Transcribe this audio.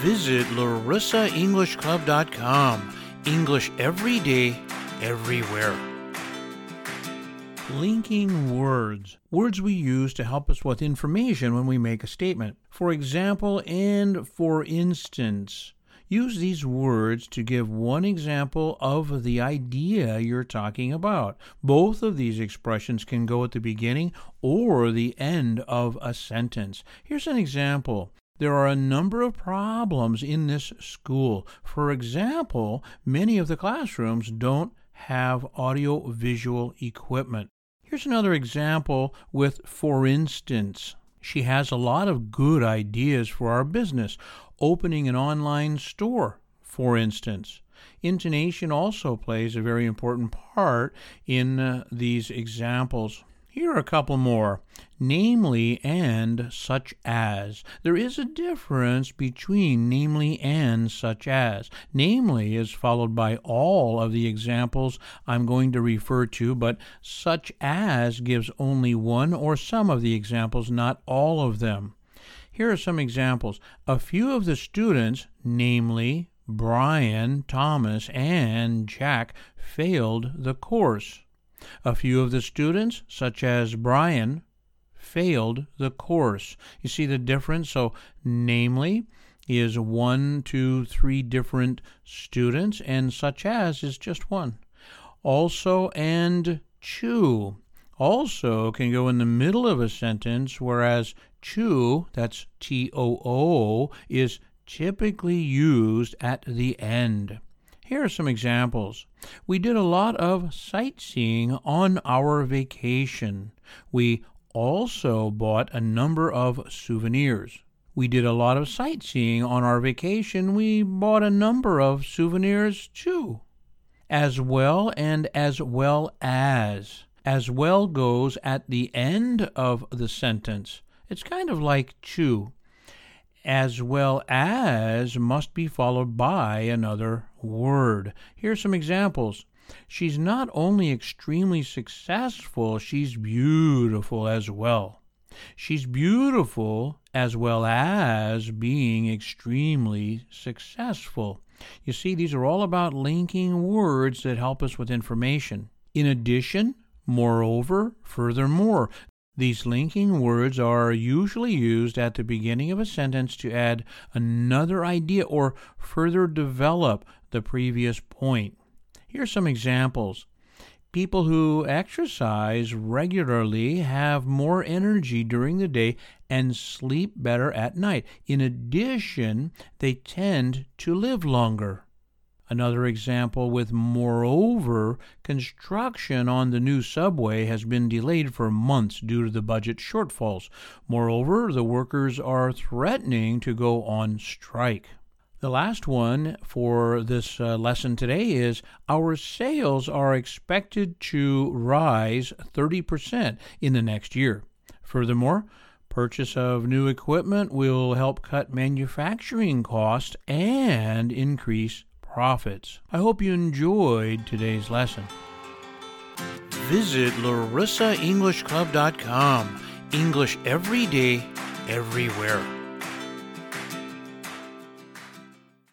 Visit larissaenglishclub.com. English every day, everywhere. Linking words. Words we use to help us with information when we make a statement. For example, and for instance. Use these words to give one example of the idea you're talking about. Both of these expressions can go at the beginning or the end of a sentence. Here's an example. There are a number of problems in this school. For example, many of the classrooms don't have audio visual equipment. Here's another example with for instance. She has a lot of good ideas for our business. Opening an online store, for instance. Intonation also plays a very important part in uh, these examples. Here are a couple more. Namely and such as. There is a difference between namely and such as. Namely is followed by all of the examples I'm going to refer to, but such as gives only one or some of the examples, not all of them. Here are some examples. A few of the students, namely Brian, Thomas, and Jack, failed the course. A few of the students, such as Brian, failed the course. You see the difference? So, namely, is one, two, three different students, and such as is just one. Also and too also can go in the middle of a sentence, whereas too, that's T O O, is typically used at the end. Here are some examples. We did a lot of sightseeing on our vacation. We also bought a number of souvenirs. We did a lot of sightseeing on our vacation. We bought a number of souvenirs too. As well and as well as. As well goes at the end of the sentence. It's kind of like too as well as must be followed by another word. Here are some examples. She's not only extremely successful, she's beautiful as well. She's beautiful as well as being extremely successful. You see, these are all about linking words that help us with information. In addition, moreover, furthermore, these linking words are usually used at the beginning of a sentence to add another idea or further develop the previous point. Here are some examples. People who exercise regularly have more energy during the day and sleep better at night. In addition, they tend to live longer. Another example with moreover, construction on the new subway has been delayed for months due to the budget shortfalls. Moreover, the workers are threatening to go on strike. The last one for this uh, lesson today is our sales are expected to rise 30% in the next year. Furthermore, purchase of new equipment will help cut manufacturing costs and increase profits. I hope you enjoyed today's lesson. Visit larissaenglishclub.com. English every day, everywhere.